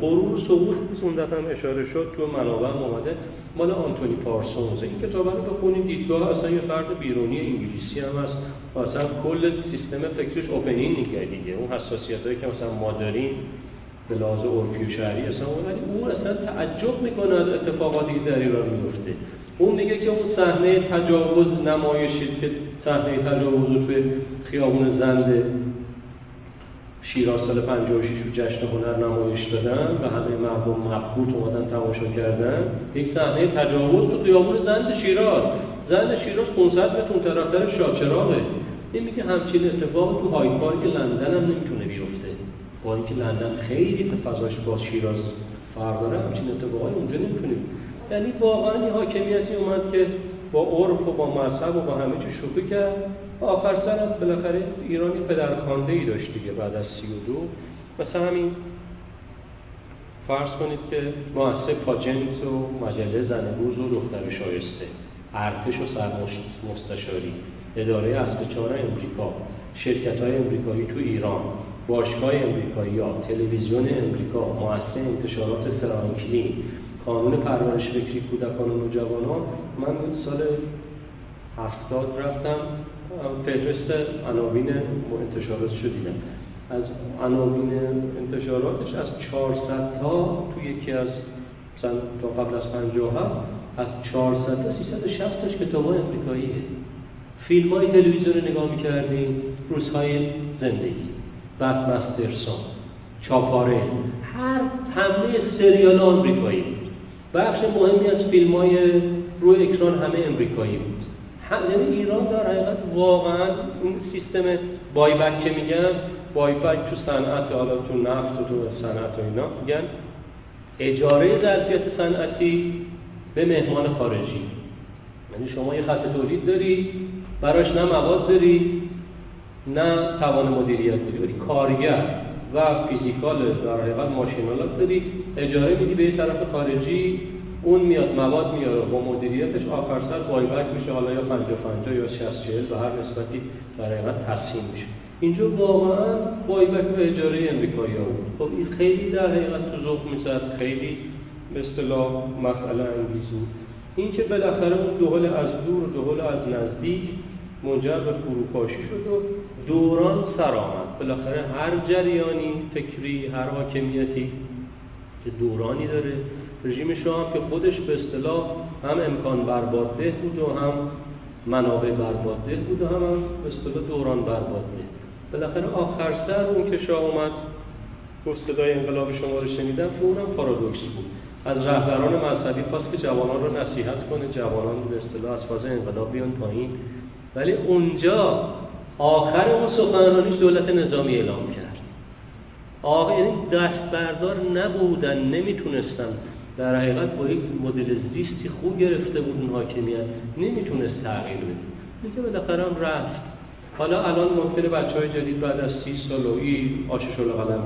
غرور سقوط اون دفعه اشاره شد تو منابع اومده. مال آنتونی پارسونز این کتاب رو بخونید دیدگاه اصلا یه فرد بیرونی انگلیسی هم هست و اصلا کل سیستم فکرش اوپنینگ دیگه. اون حساسیت هایی که مثلا ما داریم به لحاظ عرفی و شهری اصلا اون اصلا تعجب می‌کنه از اتفاقاتی که در ایران میفته اون میگه که اون صحنه تجاوز نمایشی که صحنه تجاوز توی خیابون زنده شیراز سال 56 رو جشن هنر نمایش دادن و همه مردم مبهوت اومدن تماشا کردن. یک صحنه تجاوز تو خیابون زند شیراز. زند شیراز 500 متر اون طرفتر شاچراغه این میگه همچین اتفاق تو های پارک لندن هم نمی‌تونه بیفته. با اینکه لندن خیلی فضاش با شیراز فرق داره همچین اتفاقای اونجا نمی‌تونه یعنی واقعا حاکمیتی اومد که با عرف و با مذهب و با همه چی شوخی کرد. آخر سر از بالاخره ایرانی پدرخوانده ای داشت دیگه بعد از سی و دو. مثل همین فرض کنید که مؤسسه پاجنت و مجله زنبوز و دختر شایسته ارتش و سرمستشاری اداره اسب چهار امریکا شرکت های امریکایی تو ایران باشگاه امریکایی ها تلویزیون امریکا مؤسسه انتشارات فرانکلین قانون پرورش فکری کودکان و نوجوانان. من سال هفتاد رفتم فهرست عناوین انتشارات دیدم از عناوین انتشاراتش از 400 تا تو یکی از تا قبل از 57 از 400 تا 360 تاش کتاب های امریکاییه فیلم های تلویزیون نگاه می‌کردیم روزهای زندگی. بعد مسترسون چاپاره هر همه سریال آمریکایی. بخش مهمی از فیلم های روی اکران همه امریکایی بود. یعنی ایران در حقیقت واقعا این سیستم بایبک که میگن بایبک تو صنعت حالا تو نفت و تو صنعت و اینا میگن اجاره ظرفیت صنعتی به مهمان خارجی. یعنی شما یه خط تولید داری براش نه مواد داری نه توان مدیریت داری. ولی کارگر و فیزیکال در حقیقت ماشینالات داری اجاره میدی به یه طرف خارجی اون میاد مواد میاره با مدیریتش آخر سر بایبک میشه حالا یا 50 50 یا 60 40 به هر نسبتی در حقیقت تقسیم میشه. اینجا واقعا بایبک و اجاره امریکایی ها بود. خب این خیلی در حقیقت تو ذوق می‌زد خیلی به اصطلاح مسئله انگیز بود این که بالاخره اون دهل از دور و دهل از نزدیک منجر به فروپاشی شد و دوران سر آمد. بالاخره هر جریانی فکری هر حاکمیتی که دورانی داره رژیم شاه که خودش به اصطلاح هم امکان بربادده بود و هم منابع برباده بود و هم, هم به اصطلاح دوران برباده بالاخره آخر سر اون که شاه اومد گفت صدای انقلاب شما رو شنیدم اونم پارادوکس بود. از رهبران مذهبی خواست که جوانان رو نصیحت کنه جوانان به اصطلاح از فاز انقلاب بیان پایین. ولی اونجا آخر اون سخنرانیش دولت نظامی اعلام کرد. آقا یعنی دست بردار نبودن نمی‌تونستن. در حقیقت با یک مدل زیستی خوب گرفته بود اون حاکمیت. نمی‌تونست تغییر بده. دیگه بالاخره هم رفت. حالا الان ممکنه بچه های جدید بعد از سی سال و ای آشش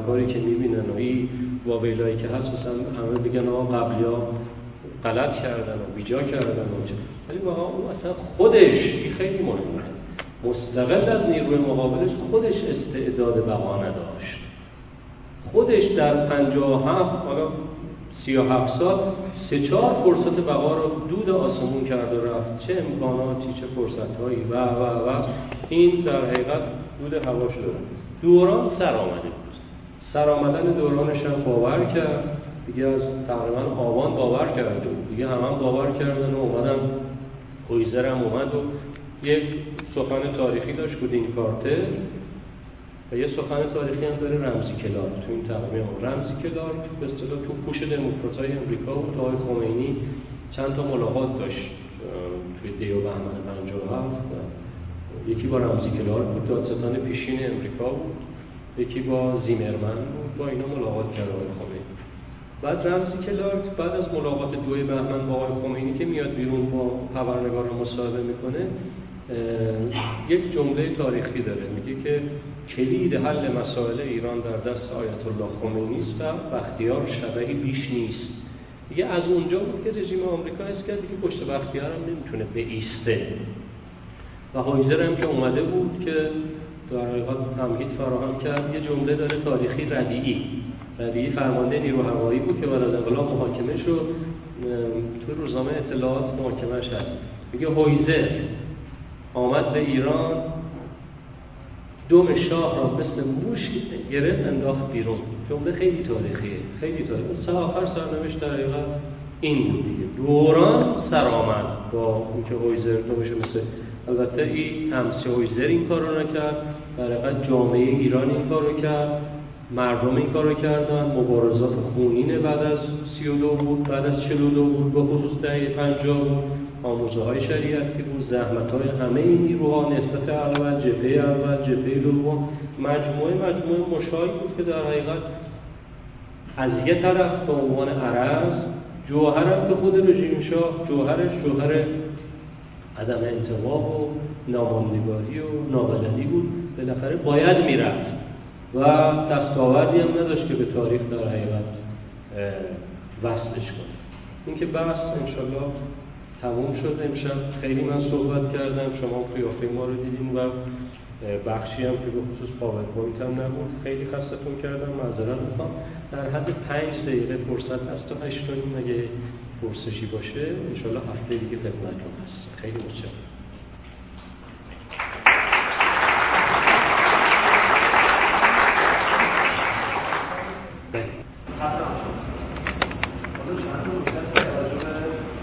کاری که می‌بینن و ای واویلایی که هست مثلا همه بگن آقا قبلی ها غلط کردن و بیجا کردن و ولی واقعا اون اصلا خودش خیلی مهمه. مستقل از نیروی مقابلش خودش استعداد بقا نداشت. خودش در 57 حالا 37 سال سه چهار فرصت بقا رو دود آسمون کرد و رفت. چه امکاناتی چه فرصت هایی و و و. این در حقیقت دود هواش داره دوران سر آمده بود. سر آمدن دورانش هم باور کرد. دیگه از تقریبا آبان باور کرده بود دیگه هم, هم باور کردن و اومدن. خویزر هم اومد و یک سخن تاریخی داشت. این کارتر و یه سخن تاریخی هم داره رمزی کلارک. تو این تقویم رمزی کلارک به اصطلاح تو پوش دموکراتای امریکا و آقای خمینی چند تا ملاقات داشت توی دیو بهمن 57 یکی با رمزی کلارک بود. دادستان پیشین امریکا بود. یکی با زیمرمن بود. با اینا ملاقات کرد آقای خمینی. بعد رمزی کلارک بعد از ملاقات دوی بهمن با آقای خمینی که میاد بیرون با خبرنگار مصاحبه می‌کنه یک جمله تاریخی داره. میگه که کلید حل مسائل ایران در دست آیت الله خمینی است و بختیار شبهی بیش نیست. دیگه از اونجا بود که رژیم آمریکا است کرد دیگه پشت بختیار هم نمی‌تونه ایسته و هایزر هم که اومده بود که در حقیقت تمهید فراهم کرد یه جمله داره تاریخی ردیعی. ردیعی فرمانده نیرو هوایی بود که بعد از انقلاب محاکمه شد. تو روزنامه اطلاعات محاکمه شد میگه هویزر آمد به ایران دوم شاه را مثل موش گرفت انداخت بیرون. جمله خیلی تاریخیه خیلی تاریخی سه آخر سرنوشت در حقیقت این بود دیگه. دوران سر آمد با اینکه هویزر دومش مثل البته این همسی هویزر این کار رو نکرد در جامعه ایران این کار رو کرد مردم این کار رو کردن مبارزات خونین بعد از 32 بود بعد از 42 بود با خصوص دهه 50 بود. آموزه های شریعتی بود زحمت های همه این نیروها نسبت اول جبهه اول جبهه دوم مجموعه مجموعه مشاهی بود که در حقیقت از یه طرف به عنوان عرض جوهرم که خود رژیم شاه جوهرش جوهر عدم انتباه و ناماندگاری و نابلدی بود. بالاخره باید می‌رفت و دستاوردی هم نداشت که به تاریخ در حقیقت وصلش کنه. اینکه بحث انشالله تموم شد امشب. خیلی من صحبت کردم. شما قیافه ما رو دیدین و بخشی هم که به خصوص پاورپوینت هم نبود. خیلی خستتون کردم. معذرت می‌خوام. در حد پنج دقیقه فرصت هست تا هشت اگه پرسشی باشه انشالله هفته دیگه خدمتتون هست خیلی متشکرم.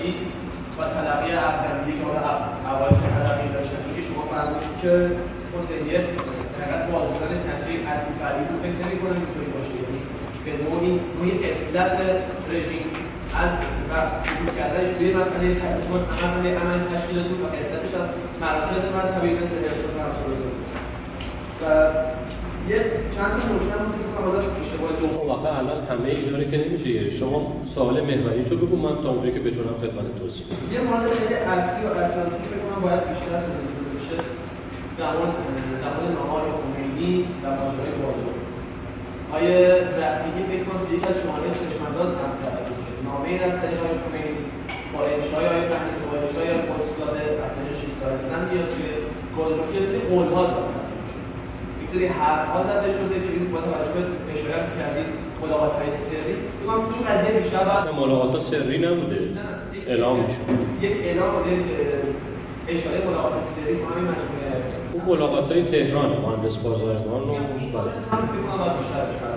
شریعتی و تلقی افغانی که حالا اوایل که تلقی داشتن که شما فرمودید که حسینیت فقط بازداران تصویر عزیز فرید رو فکر نمی کنم اینطوری باشه. یعنی به نوعی روی اطلاق رژیم از و حدود کردنش روی مسئله چون عمل عمل تشکیلاتی و اطلاقش از مراسم مذهبی مثل ارتباط و یه چند تا که حالا اشتباه دوم واقعا الان همه اینا که نمیشه. شما سوال محوری تو بگو من تا اونجایی که بتونم خدمت توضیح بدم یه مورد خیلی اصلی و اساسی که بکنم باید بیشتر توضیح بشه در مورد نهار خمینی و ماجرای بازار آیا رفیقی فکر کنم یک از شماره چشمانداز هم کرده نامه رفتنی های خمینی با انشای های فهمی با انشای قدس داده رفتنش 6 سال قول‌ها دادن یه سری حرف‌ها زده شده که با توجه به اشاره کردید ملاقات‌های سری. میگم این قضیه بیشتر باید ملاقات سری نبوده. اعلام می‌شد. یک اعلام یک اشاره ملاقات سری با همین مجموعه اون ملاقات های تهران مهندس بازرگان و بله. هم فکر کنم باید بیشتر بشه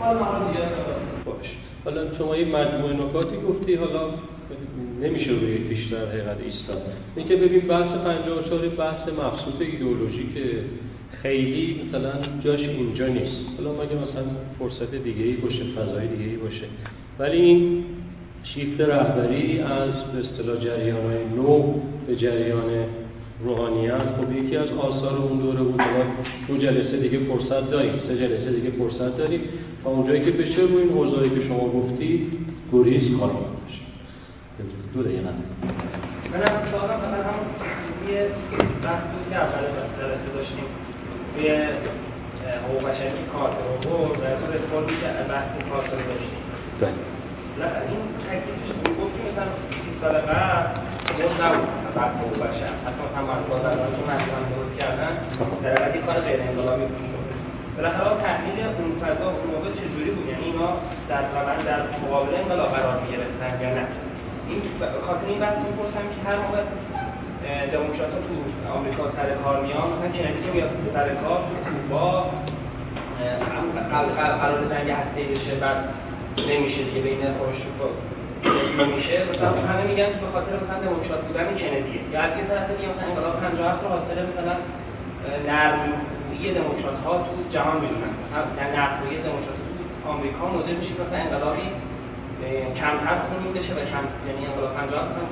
حالا من دیگه باش. حالا شما یه مجموعه نکاتی گفتی حالا نمیشه روی بیشتر حقیقت ایستاد. اینکه ببین بحث 54 بحث مخصوص ایدئولوژی که خیلی مثلا جاش اینجا نیست. حالا مگه مثلا فرصت دیگه ای باشه فضای دیگه ای باشه. ولی این شیفت رهبری از به اصطلاح جریان های نو به جریان روحانیت خب یکی از آثار اون دوره بود دو جلسه دیگه فرصت داریم سه جلسه دیگه فرصت داریم و اونجایی که بشه روی این حوزه‌ای که شما گفتی گریز کار باشه. دو دقیقه منم سوالم مثلا هم یه بحثی که اول جلسه داشتیم توی حقوق بشری کارت رو در رسپوردی که بحث کارت رو داشتیم. بله. این تکلیفش گفت که مثلا 20 سال قبل موز نبود. بحث حقوق بشر مثلا من بازرگانی که مجموعا درست کردن در حقیقت کار غیر انقلابی بود. بالاخره تحلیل اون فضا اون موقع چجوری بود؟ یعنی اینا در واقع در مقابل انقلاب قرار می‌گرفتن یا نه؟ این خاطر این بحث می‌پرسم که هر موقع دموکرات تو آمریکا سر کار میان. مثلا کندی که میاد سر کار تو کوبا قرار جنگ هسته بشه بعد نمیشه دیگه بین خروشچوف نمیشه. مثلا همه میگن که به خاطر مثلا دموکرات بودن کندیه. یا از یه طرف دیگه مثلا انقلاب 57 رو حاصل مثلا نرم‌رویی دموکرات ها تو جهان می‌دونن. مثلا نرم‌رویی دموکرات تو آمریکا موجب میشه مثلا انقلابی کمتر خونین بشه و کم یعنی انقلاب 50 مثلا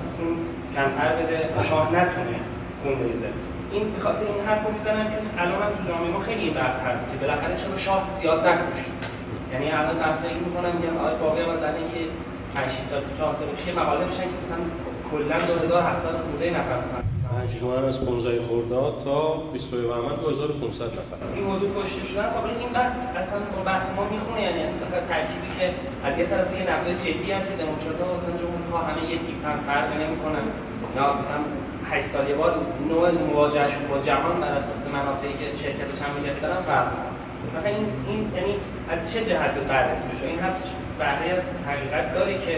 کمتر بده شاه نتونه خون بریزه این به خاطر این حرف رو می‌زنن که الان هم تو جامعه ما خیلی بحث هست که بالاخره چرا شاه زیاد نکش یعنی الان بحثایی می‌کنن میگن آقای باقی مثلا اینکه 5 سال 4 سال پیش مقاله میشن که مثلا کلا 2700 خورده نفر مثلا مجموعا از 15 خرداد تا 20 بهمن 2500 نفر. این موضوع کشته شدن خب این بحث اصلا با بحث ما می‌خونه یعنی مثلا ترکیبی که از یه طرف یه نقد جدی هم که دموکرات‌ها مثلا جمهوری‌ها همه یه تیپ هم فرق نمی‌کنن. یا مثلا 8 سال بار نوع مواجهشون با جهان بر اساس منافعی که شرکتش هم می‌گرفتن فرق مثلا این این یعنی از چه جهت بررسی بشه این هست بهره از حقیقت داره که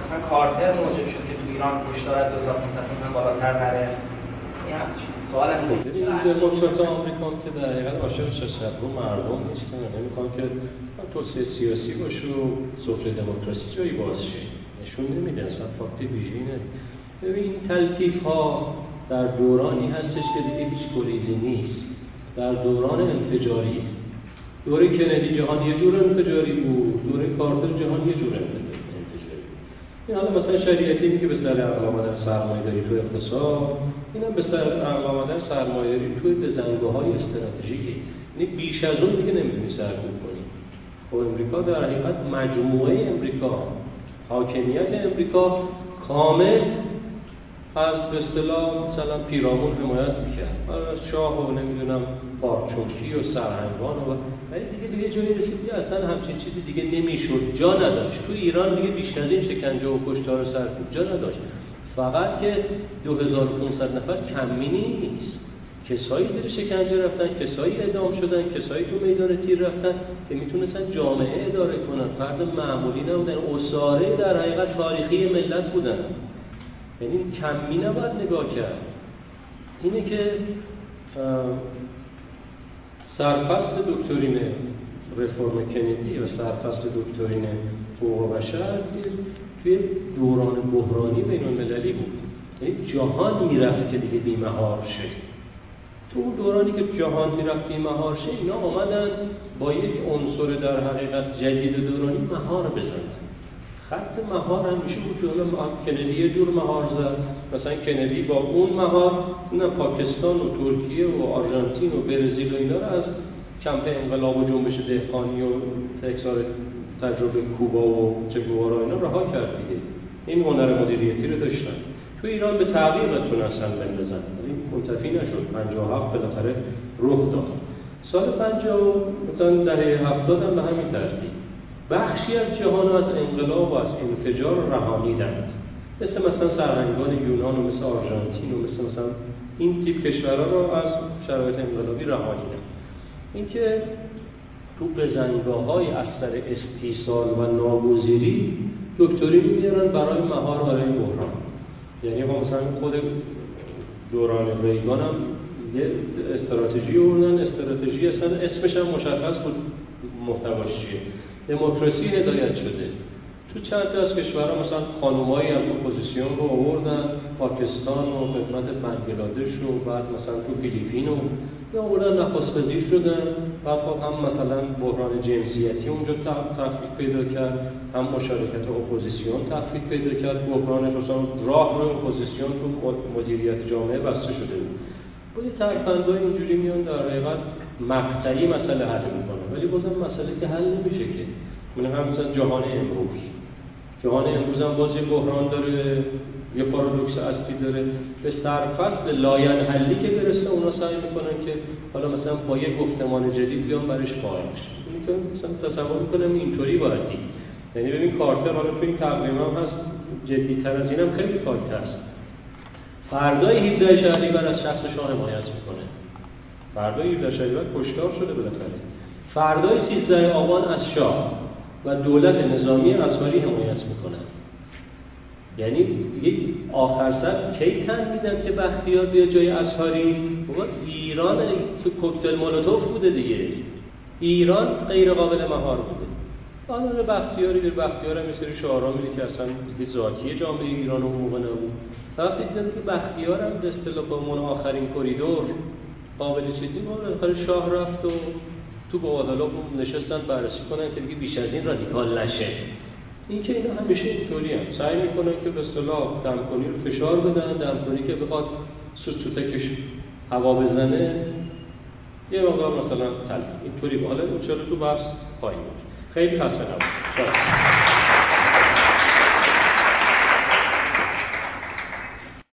مثلا کارتر موجب شد که تو ایران کشتار از 2500 مثلا بالاتر نره. سوال هم این دموکرات آمریکا که در حقیقت عاشق رو مردم نیستن نمی‌خوان که توسعه سیاسی باشه و سفره دموکراسی جایی باز شه. نشون نمیده اصلا فاکت ویژه‌ای نداره. ببین این تلطیف ها در دورانی هستش که دیگه هیچ گریزی نیست. در دوران انفجاری دوره کندی جهان یه جور انفجاری بود دوره کارتر جهان یه جور انفجاری این حالا مثلا شریعتی میگه به سر عقل آمدن سرمایه داری تو اقتصاد این هم به سر عقل سرمایه داری توی بزنگاه های استراتژیکی. یعنی بیش از اون دیگه نمی‌تونی سرکوب خب امریکا در حقیقت مجموعه امریکا حاکمیت امریکا کامل از به اصطلاح مثلا پیرامون حمایت می‌کرد. از شاه و نمی‌دونم پارچوکی و سرهنگان و ولی دیگه دیگه جایی رسید اصلا همچین چیزی دیگه نمی‌شد. جا نداشت. تو ایران دیگه بیشتر از این شکنجه و کشتار و سرکوب جا نداشت. فقط که 2500 نفر کمینی نیست. کسایی زیر شکنجه رفتن کسایی اعدام شدن کسایی تو میدان تیر رفتن که می‌تونستن جامعه اداره کنن. فرد معمولی نبودن اساره در حقیقت تاریخی ملت بودن. یعنی کمی نباید نگاه کرد. اینه که سرفصل دکترین رفرم کندی و سرفصل دکترین حقوق بشر توی دوران بحرانی بین المللی بود. یعنی جهان می‌رفت که دیگه بیمهار شه تو اون دورانی که جهان می‌رفت بیمهار شه اینا آمدن؟ با یک عنصر در حقیقت جدید دورانی مهار بزنن. خط مهار همیشه بود که کندی یه جور مهار زد. مثلا کندی با اون مهار نه پاکستان و ترکیه و آرژانتین و برزیل و اینا رو از کمپ انقلاب و جنبش دهقانی و تکسار تجربه کوبا و چگوارا اینا رها کرد دیگه. این هنر مدیریتی رو داشتن. تو ایران به تعقیب تونستن بندازن. ولی منتفی نشد 57 بالاخره رخ داد. سال 50 مثلا دهه 70 هم به همین ترتیب. بخشی از جهان از انقلاب و از انفجار رهانیدند. مثل مثلا سرهنگان یونان و مثل آرژانتین و مثل مثلا این تیپ کشورها رو از شرایط انقلابی رهانیدن اینکه تو بزنگاه های اثر استیصال و ناگزیری دکترینی می‌گیرن برای مهار برای بحران. یعنی مثلا خود دوران ریگان هم یه استراتژی بودن استراتژی اصلا اسمش هم مشخص بود محتواش چیه. دموکراسی هدایت شده. تو چند از کشورها مثلا خانومایی هم اپوزیسیون رو آوردن پاکستان و خدمت بنگلادش و بعد مثلا تو فیلیپین و یا آوردن نخست وزیر شدن. بعد خب هم مثلا بحران جنسیتی اونجا تفکیک پیدا کرد هم مشارکت اپوزیسیون تفکیک پیدا کرد. بحرانش مثلا راه رو اپوزیسیون تو مدیریت جامعه بسته شده بود. یه ترفندهای اینجوری میان در حقیقت مقطعی مسئله حل می‌کنه ولی بازم مسئله که حل نمیشه که. من هم مثلا جهان امروز. جهان امروز هم باز یه بحران داره یه پارادوکس اصلی داره. به سرفصل لاینحلی که برسه اونا سعی می‌کنن که حالا مثلا با یه گفتمان جدید بیان برش فائق بشه. که مثلا تصور می‌کنم اینطوری باید دید. یعنی ببین کارتر حالا تو این تقویم هم هست جدیتر از اینم خیلی پایت هست فردای 17 شهریور از شخص شاه حمایت می‌کنه. فردای 17 شهریور کشتار شده بالاخره. فردای 13 آبان از شاه. و دولت نظامی ازواری حمایت می‌کنن یعنی دیگه آخر سر کی تن میدن که بختیار بیا جای ازهاری بابا ایران تو کوکتل مولوتوف بوده دیگه. ایران غیر قابل مهار بوده. قانون بختیاری به بختیار هم سری شعارا میده که اصلا دیگه ذاتی جامعه ایران و موقع نبود. وقتی دیدن که بختیار هم به اصطلاح آخرین کریدور قابل چیزی بالاخره شاه رفت و تو عدالت نشستن بررسی کنن که دیگه بیش از این رادیکال نشه. این که اینا همیشه اینطوری هم. سعی می‌کنن که به اصطلاح دمکنی رو فشار بدن دمکنی که بخواد سوت سوتکش هوا بزنه یه مقدار مثلا تلف اینطوری حالا چرا تو بحث خواهیم خیلی خسته نباشید.